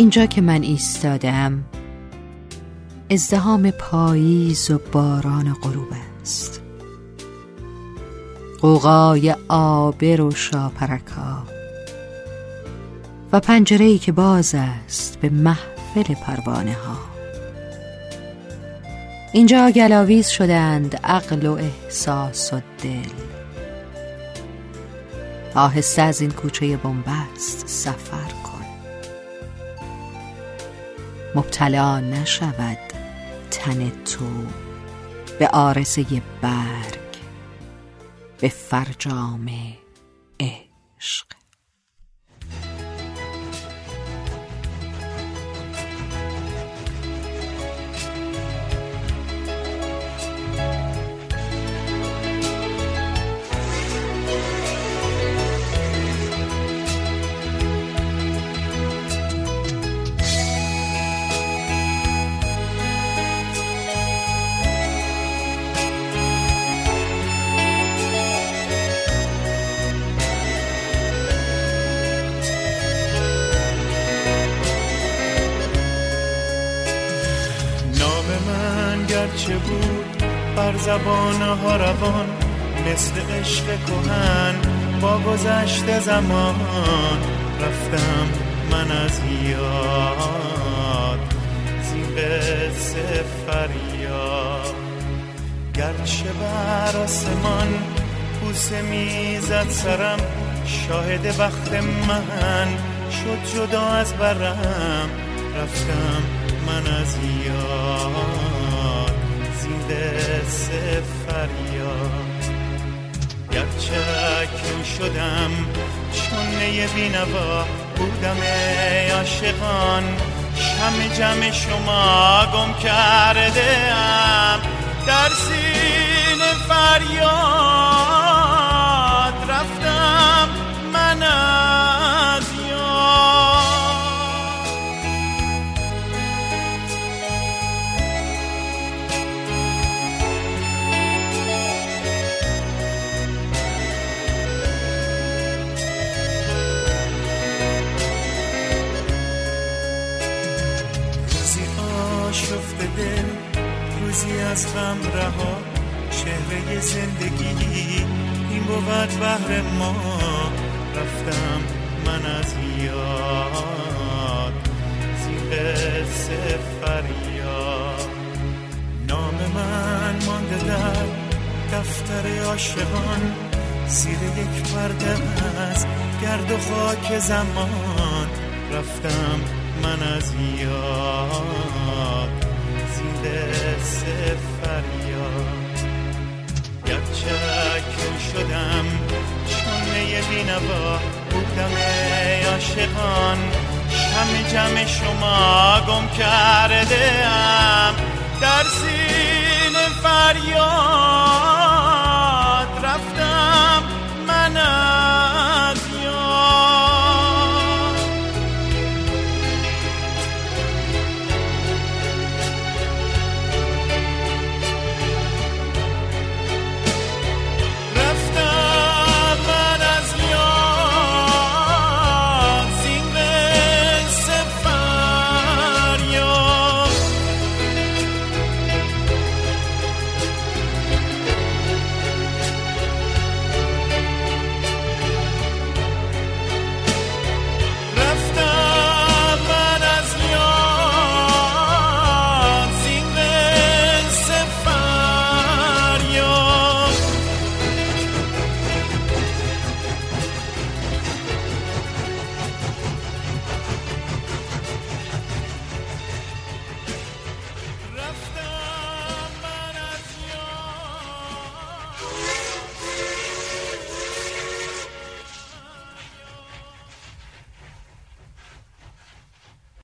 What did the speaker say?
اینجا که من ایستادم ازدهام پاییز و باران غروب است. قوقای آبر و شاپرکا. و پنجره که باز است به محفل پروانه ها. اینجا گلاویز شدند عقل و احساس و دل. آهسته از این کوچه بنبست سفر مبتلا نشود تن تو. به آرزه برگ به فرجام عشق. گرچه بود بر زبان ها روان مثل عشق کهن با گذشت زمان. رفتم من از یاد زین قصه فریاد. گرچه بر آسمان بوسه می‌زد سرم شاهد بخت من شد جدا از برم. رفتم من از یاد. زنده فریاد. گرچه اکنون شدم چونه بینوا بودم عاشقان. شم جمع شما گم کرده ام در سینه فریاد. شفته دل روزی از غم رها. چهره زندگی این بود بهر ما. رفتم من از یاد. زیر قصه نام من مانده در دفتر عاشقان. زیر یک پرده از گرد و خاک زمان. رفتم من از یاد. زیر فریاد. گرچه شدم چونه بینوا بودم عاشقان. شم جمع شما گم کرده ام در سین فریاد